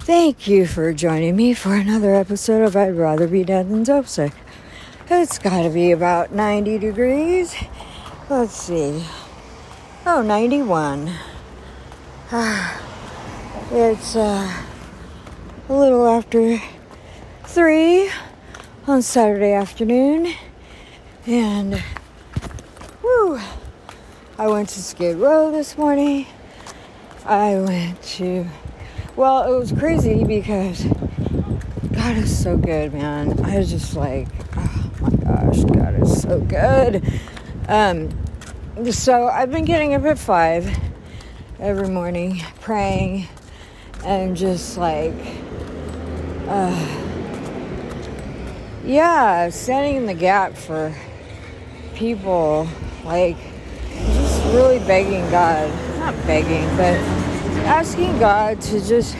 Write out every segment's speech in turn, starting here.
Thank you for joining me for another episode of I'd Rather Be Dead Than Dope Sick. It's got to be about 90 degrees. Let's see. Oh, 91. It's uh, a little after 3 on Saturday afternoon. And, whoo, I went to Skid Row this morning. I went to, well, it was crazy because God is so good, man. I was just like, oh my gosh, God is so good. Um, so I've been getting up at five every morning, praying, and just like, uh, yeah, standing in the gap for people, like just really begging God, not begging, but asking God to just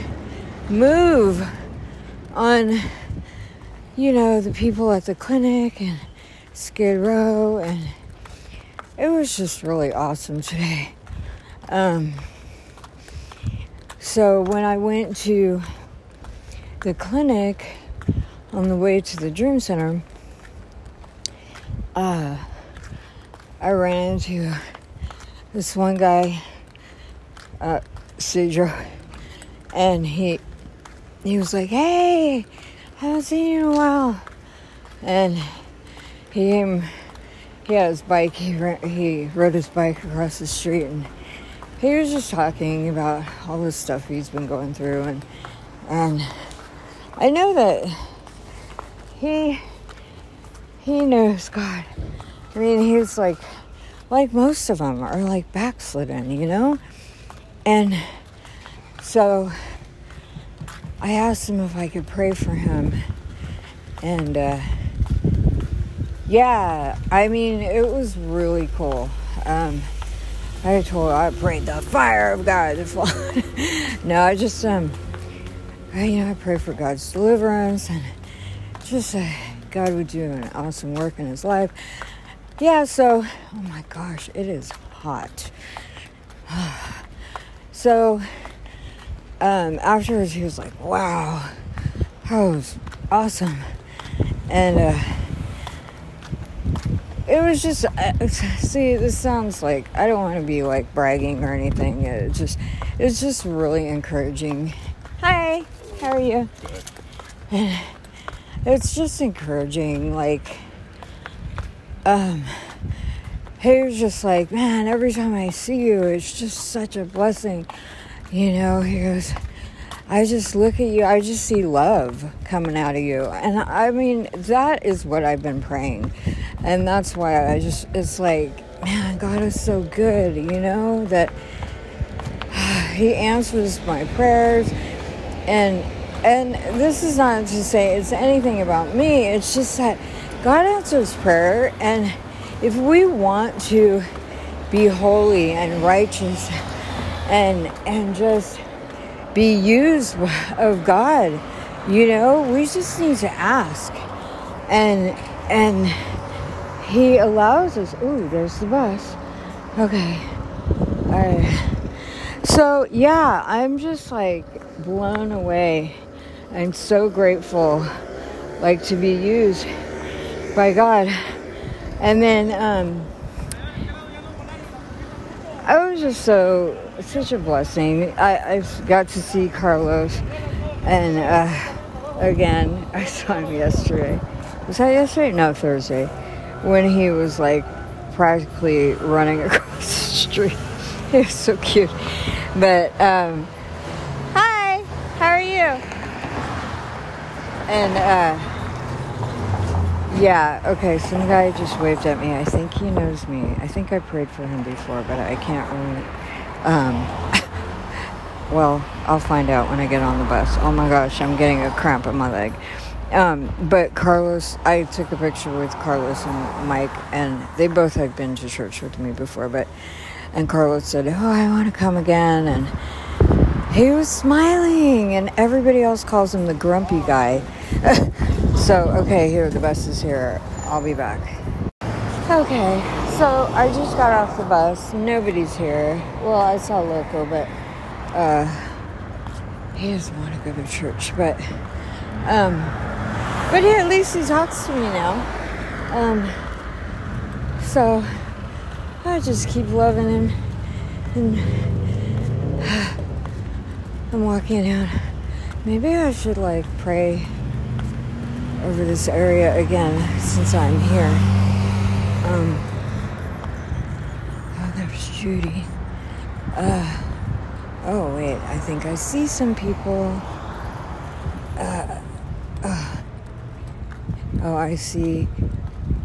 move on, you know, the people at the clinic and Skid Row, and it was just really awesome today. Um, so when I went to the clinic on the way to the Dream Center, uh, I ran into this one guy, uh, Cedro, and he he was like, "Hey, I haven't seen you in a while," and he came. He had his bike. He he rode his bike across the street, and he was just talking about all the stuff he's been going through, and and I know that he he knows God. I mean, he's like, like most of them are like backslidden, you know? And so I asked him if I could pray for him. And uh, yeah, I mean, it was really cool. Um, I told I prayed the fire of God to fall. no, I just, um, I, you know, I pray for God's deliverance and just uh, God would do an awesome work in his life yeah, so, oh my gosh, it is hot. so, um, afterwards, he was like, wow, that was awesome. And, uh, it was just, uh, see, this sounds like, I don't want to be like bragging or anything. It just, it's just really encouraging. Hi, how are you? It's just encouraging, like, um, he was just like, man, every time I see you, it's just such a blessing. You know, he goes, I just look at you, I just see love coming out of you. And I mean, that is what I've been praying. And that's why I just, it's like, man, God is so good, you know, that He answers my prayers. And, and this is not to say it's anything about me, it's just that God answers prayer, and if we want to be holy and righteous and and just be used of God, you know, we just need to ask. And and he allows us. Ooh, there's the bus. Okay. All right. So, yeah, I'm just like blown away and so grateful like to be used by God. And then um, I was just so such a blessing. I, I got to see Carlos, and uh, again I saw him yesterday. Was that yesterday? No, Thursday, when he was like practically running across the street. He was so cute. But um, hi, how are you? And. Uh, yeah, okay, some guy just waved at me. I think he knows me. I think I prayed for him before, but I can't really. Um, well, I'll find out when I get on the bus. Oh my gosh, I'm getting a cramp in my leg. Um, but Carlos, I took a picture with Carlos and Mike, and they both had been to church with me before, but. And Carlos said, Oh, I want to come again. And he was smiling, and everybody else calls him the grumpy guy. So, okay, here, the bus is here. I'll be back. Okay, so I just got off the bus. Nobody's here. Well, I saw Loco, but uh, he doesn't want to go to church, but um, but yeah, at least he talks to me now. Um, so I just keep loving him, and I'm walking down. Maybe I should like pray over this area again since I'm here. Um, oh, there's Judy. Uh, oh, wait, I think I see some people. Uh, uh, oh, I see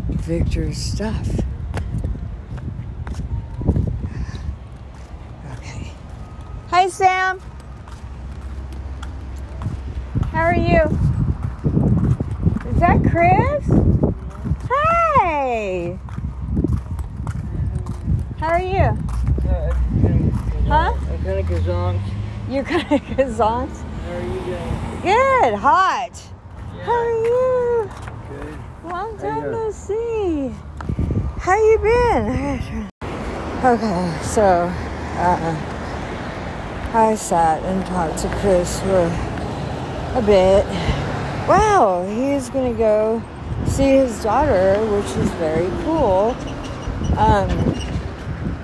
Victor's stuff. Okay. Hi, Sam. How are you? That Chris? Hi. How are you? Huh? I kind of gazonk. You're kind of gazant. How are you doing? Good. Hot. How are you? Good. Long time no see. How you been? Okay, so uh, I sat and talked to Chris for a bit. Wow, he's gonna go see his daughter, which is very cool. Um,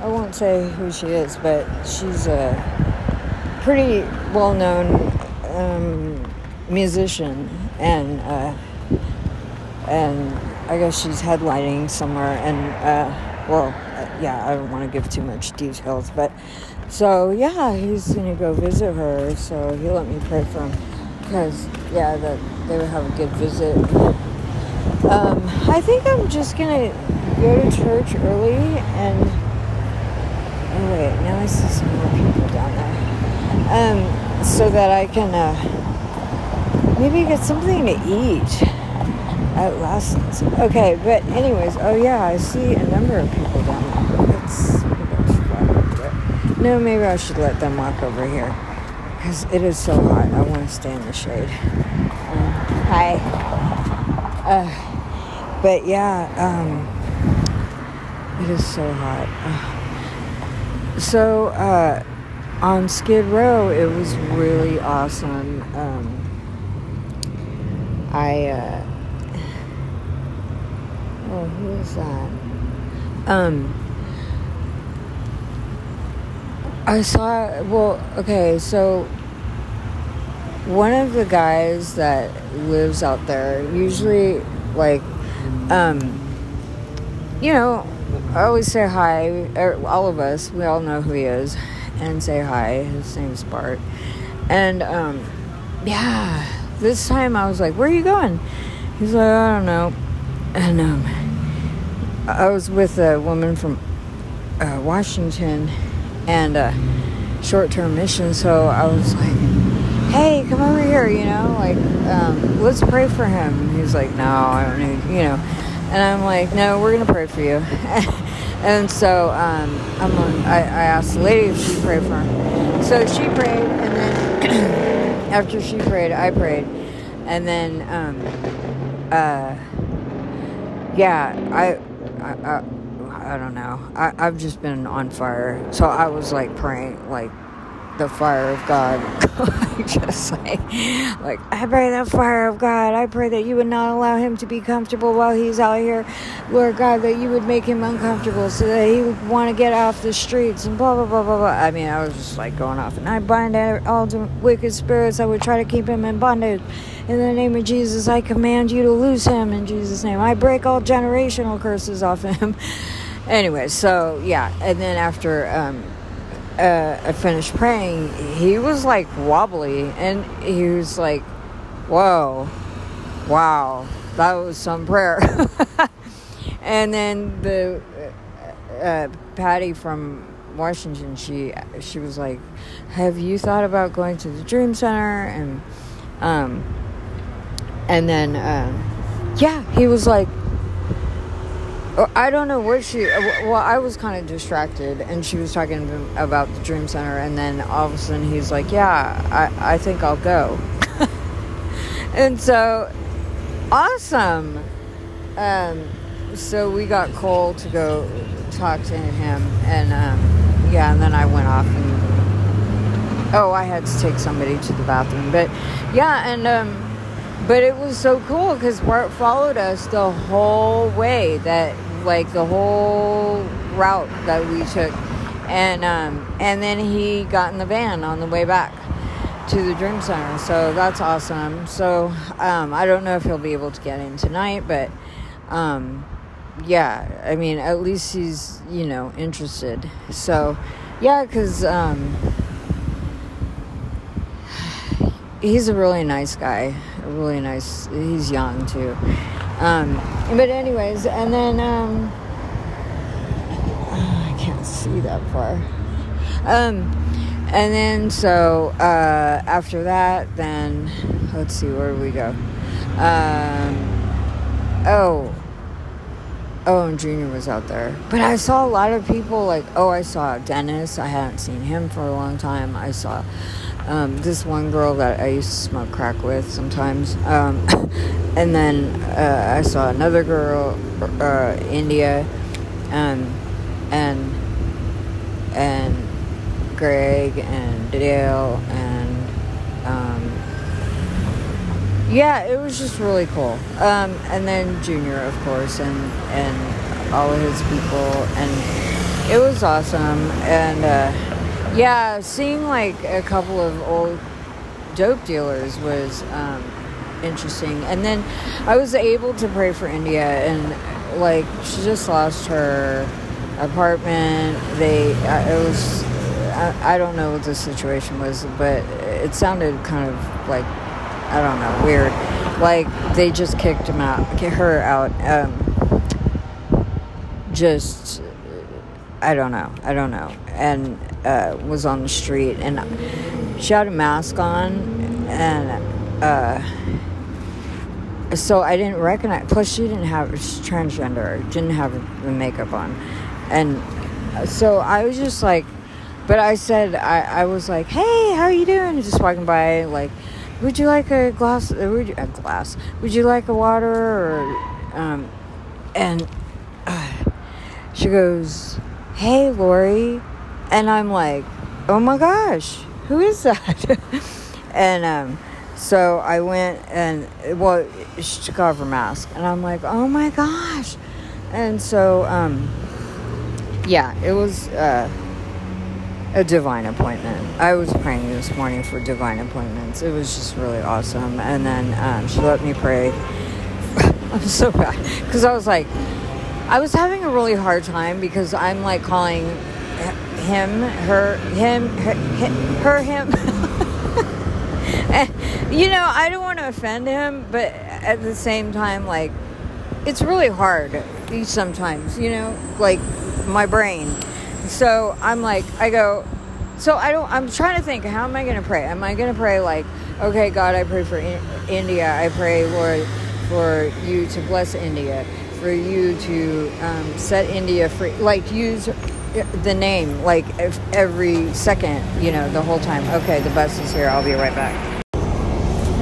I won't say who she is, but she's a pretty well-known um, musician, and uh, and I guess she's headlining somewhere. And uh, well, uh, yeah, I don't want to give too much details, but so yeah, he's gonna go visit her. So he let me pray for him because yeah, that they would have a good visit. Um, I think I'm just gonna go to church early and. Oh wait, now I see some more people down there. Um, so that I can uh, maybe get something to eat at Lassen's. Okay, but anyways, oh yeah, I see a number of people down there. Let's. No, maybe I should let them walk over here because it is so hot. I want to stay in the shade. Hi. Uh, but yeah, um, it is so hot. So uh, on Skid Row, it was really awesome. Um, I uh, oh, who is that? Um, I saw. Well, okay, so one of the guys that lives out there usually like um you know i always say hi er, all of us we all know who he is and say hi his name's bart. And um yeah this time i was like where are you going? He's like i don't know. And um i was with a woman from uh, washington and uh short-term mission so i was like hey, come over here, you know, like, um, let's pray for him. He's like, no, I don't need, you know. And I'm like, no, we're going to pray for you. and so um, I'm on, I, I asked the lady if she'd pray for him. So she prayed, and then after she prayed, I prayed. And then, um, uh, yeah, I, I, I, I don't know. I, I've just been on fire. So I was like praying, like, the fire of God. just like, like I pray the fire of God. I pray that you would not allow him to be comfortable while he's out here, Lord God. That you would make him uncomfortable so that he would want to get off the streets and blah blah blah blah blah. I mean, I was just like going off, and I bind all the wicked spirits that would try to keep him in bondage. In the name of Jesus, I command you to loose him. In Jesus' name, I break all generational curses off him. anyway, so yeah, and then after. Um, uh, I finished praying, he was like wobbly and he was like, whoa, wow, that was some prayer. and then the uh, uh, Patty from Washington, she she was like, "Have you thought about going to the Dream Center?" And um, and then uh, yeah, he was like, I don't know what she. Well, I was kind of distracted, and she was talking about the Dream Center, and then all of a sudden he's like, "Yeah, I, I think I'll go." and so, awesome. Um, so we got Cole to go talk to him, and um, yeah, and then I went off and oh, I had to take somebody to the bathroom. But yeah, and um, but it was so cool because Bart followed us the whole way that like the whole route that we took, and um, and then he got in the van on the way back to the Dream Center. So that's awesome. So um, I don't know if he'll be able to get in tonight, but um, yeah, I mean, at least he's you know interested. So yeah, because um, he's a really nice guy. A really nice. He's young too. Um, but anyways, and then um, I can't see that far. Um, and then so uh, after that, then let's see where do we go. Um, oh, oh, and Junior was out there, but I saw a lot of people. Like, oh, I saw Dennis. I hadn't seen him for a long time. I saw um, this one girl that I used to smoke crack with sometimes. Um, and then uh, I saw another girl, uh, India, um, and and Greg and Dale and um, yeah, it was just really cool. Um, and then Junior, of course, and and all of his people, and it was awesome. And uh, yeah, seeing like a couple of old dope dealers was um, interesting. And then I was able to pray for India, and like she just lost her apartment. They, it was, I, I don't know what the situation was, but it sounded kind of like, I don't know, weird. Like they just kicked him out, her out. Um, just, I don't know, I don't know, and uh, was on the street, and she had a mask on, and uh, so I didn't recognize. Plus, she didn't have she's transgender, didn't have the makeup on, and so I was just like, but I said I, I was like, hey, how are you doing? Just walking by, like, would you like a glass? Would you, a glass? Would you like a water? Or, um, and uh, she goes, hey, Lori and I'm like, oh my gosh, who is that? and um, so I went and, well, she took off her mask, and I'm like, oh my gosh. And so, um, yeah, it was uh, a divine appointment. I was praying this morning for divine appointments. It was just really awesome. And then um, she let me pray. I'm so bad because I was like, I was having a really hard time because I'm like calling him, her, him, her, her him. you know, I don't want to offend him, but at the same time, like, it's really hard sometimes, you know, like my brain. So I'm like, I go, so I don't, I'm trying to think, how am I going to pray? Am I going to pray like, okay, God, I pray for in- India. I pray, Lord, for you to bless India, for you to um, set India free. Like, use the name like every second, you know, the whole time. Okay, the bus is here. I'll be right back.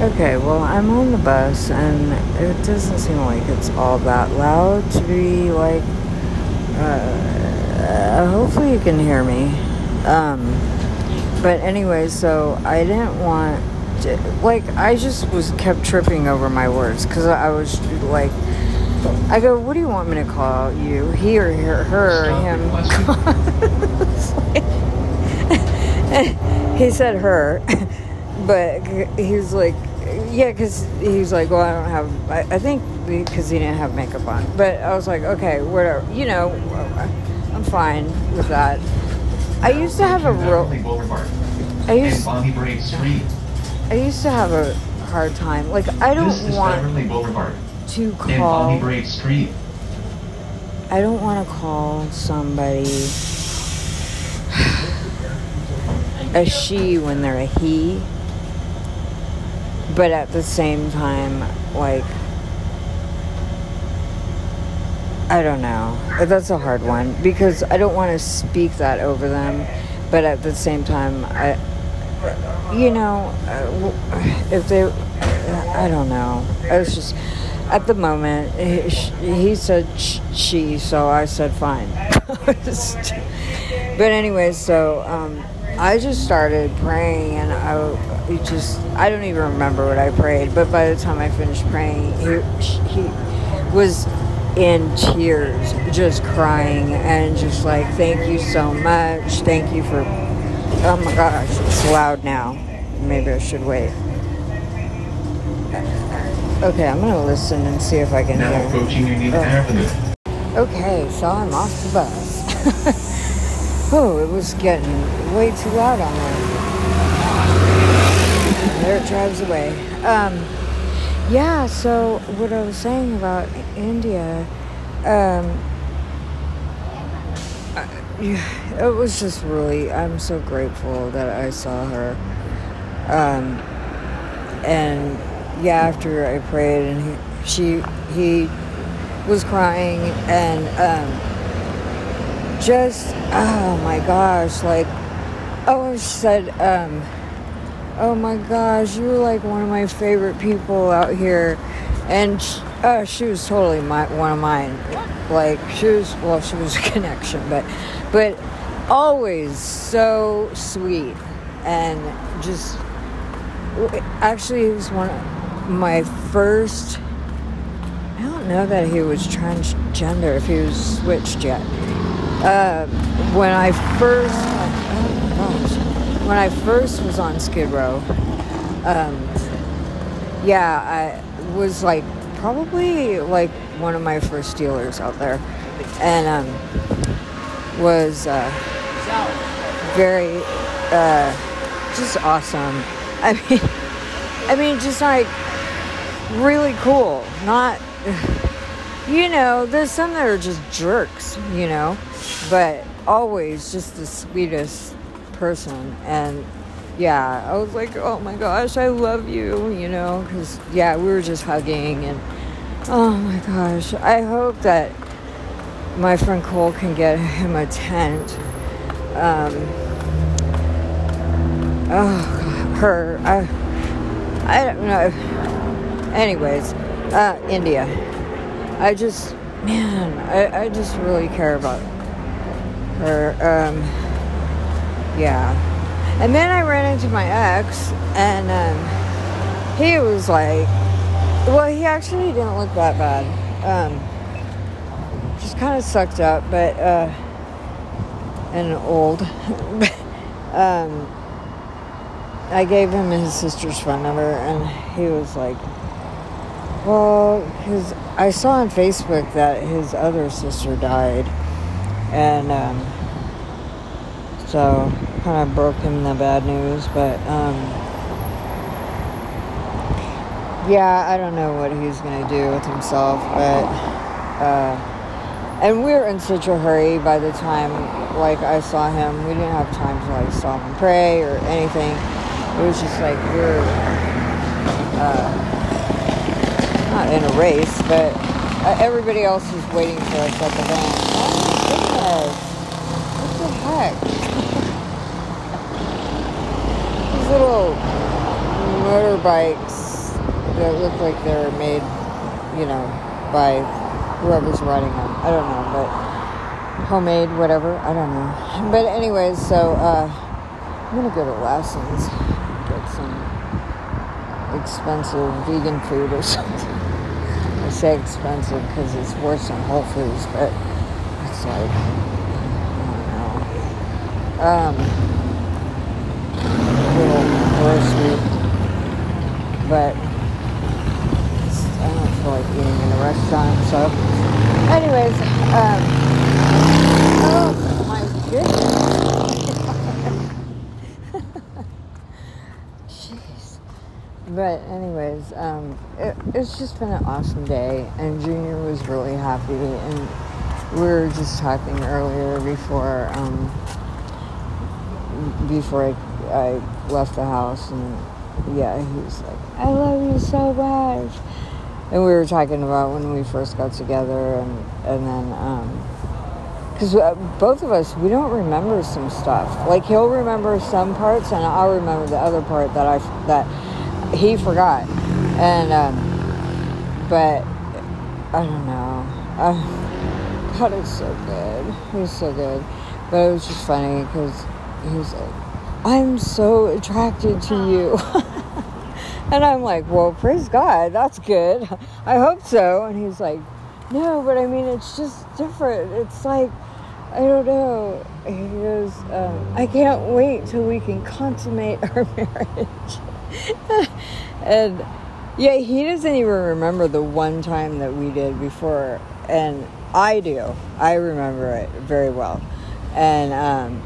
Okay, well, I'm on the bus and it doesn't seem like it's all that loud to be like. Uh, hopefully, you can hear me. Um, but anyway, so I didn't want. To, like, I just was kept tripping over my words because I was like I go, what do you want me to call you? He or her, her or him? he said her, but he's like, yeah, because he's like, well, I don't have, I, I think because he didn't have makeup on. But I was like, okay, whatever, you know, I'm fine with that. I used to have a real, I used, I used to have a hard time. Like, I don't want to call. Street. I don't want to call somebody a she when they're a he, but at the same time, like, I don't know. That's a hard one because I don't want to speak that over them, but at the same time, I, you know, uh, if they, I don't know. It's just at the moment, he, said she, so I said fine. but anyway, so um, I just started praying, and I just I don't even remember what I prayed. But by the time I finished praying, he he was in tears, just crying, and just like, "Thank you so much. Thank you for." Oh my gosh, it's loud now. Maybe I should wait. Okay, I'm gonna listen and see if I can Now hear. approaching Union Oh. Avenue. Okay, so I'm off the bus. oh, it was getting way too loud on there. There it drives away. Um, yeah, so what I was saying about India, um, I- yeah, it was just really, I'm so grateful that I saw her. Um, and yeah, after I prayed and he, she, he was crying and um, just oh my gosh like oh she said um, oh my gosh you were like one of my favorite people out here. And sh uh, she was totally my, one of mine. Like she was well she was a connection but but always so sweet and just actually he was one of my first I don't know that he was transgender, if he was switched yet. Uh, when I first, oh gosh, when I first was on Skid Row, um, yeah, I was like probably like one of my first dealers out there, and um, was uh, very uh, just awesome. I mean, I mean, just like really cool. Not, you know, there's some that are just jerks, you know, but always just the sweetest person. And yeah, I was like, oh my gosh, I love you, you know, because yeah, we were just hugging and oh my gosh, I hope that my friend Cole can get him a tent. Um, oh, her, I, I don't know. Anyways, uh, India. I just, man, I, I just really care about her. Um, yeah. And then I ran into my ex, and um, he was like, well, he actually didn't look that bad. Um, just kind of sucked up, but, uh, and old. um, I gave him his sister's phone number, and he was like, well, his I saw on Facebook that his other sister died, and um, so kind of broke him the bad news. But um, yeah, I don't know what he's gonna do with himself, but uh, and we were in such a hurry by the time like I saw him. We didn't have time to like stop and pray or anything. It was just like we we're. Uh, in a race, but uh, everybody else was waiting for us at the van. Oh my goodness. What the heck? These little motorbikes that look like they're made, you know, by whoever's riding them. I don't know, but homemade, whatever. I don't know. But anyways, so uh, I'm gonna go to Lassen's, get some expensive vegan food or something. Say expensive because it's worse than Whole Foods, but it's like, I don't know. Um, little grocery, but I don't feel like eating in a restaurant, so. Anyways, um, oh my goodness. But anyways, um, it, it's just been an awesome day, and Junior was really happy, and we were just talking earlier before um, before I, I left the house, and yeah, he was like, "I love you so much," and we were talking about when we first got together, and and then um, because uh, both of us we don't remember some stuff. Like he'll remember some parts, and I'll remember the other part that i that he forgot. And um, but I don't know. I, God, it's so good. He's so good. But it was just funny because he was like, I'm so attracted to you. and I'm like, Well, praise God, that's good. I hope so. And he's like, No, but I mean, it's just different. It's like, I don't know. He goes, um, I can't wait till we can consummate our marriage. and yeah, he doesn't even remember the one time that we did before. And I do. I remember it very well. And, um,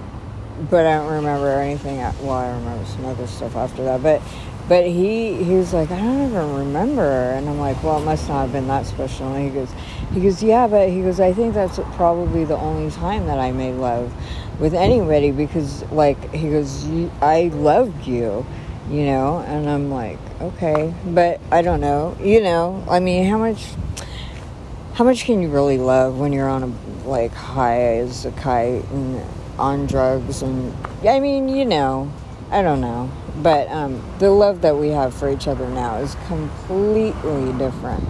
but I don't remember anything. Well, I remember some other stuff after that. But, but he he was like, I don't even remember. And I'm like, well, it must not have been that special. And he goes, he goes, yeah, but he goes, I think that's probably the only time that I made love with anybody because, like, he goes, I loved you, you know. And I'm like, okay, but I don't know, you know. I mean, how much how much can you really love when you're on a like high as a kite and on drugs and I mean, you know, I don't know. But um, the love that we have for each other now is completely different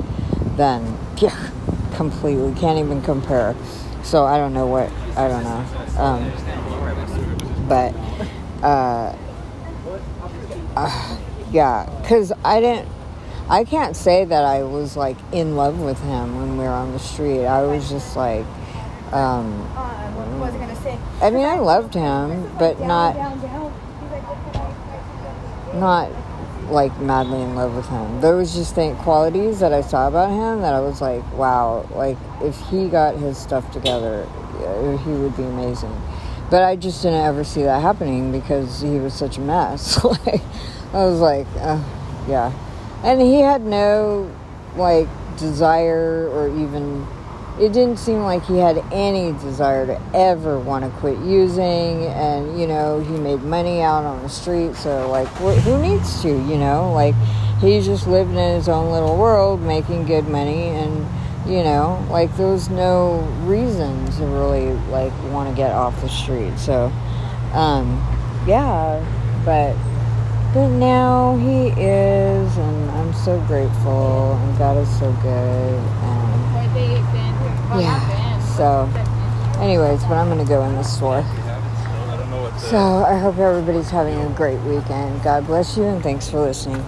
than yeah, completely can't even compare. So I don't know what I don't know. Um, but uh, uh yeah, because I didn't. I can't say that I was like in love with him when we were on the street. I was just like, um, what was I gonna say? I mean, I loved him, but not not like madly in love with him. There was just think qualities that I saw about him that I was like, wow, like if he got his stuff together, he would be amazing. But I just didn't ever see that happening because he was such a mess. like I was like, uh, yeah, and he had no like desire or even it didn't seem like he had any desire to ever want to quit using and you know he made money out on the street so like who needs to you know like he just lived in his own little world making good money and you know like there was no reason to really like want to get off the street so um yeah but but now he is and i'm so grateful and god is so good and yeah. So, anyways, but I'm gonna go in the store. So I hope everybody's having a great weekend. God bless you and thanks for listening.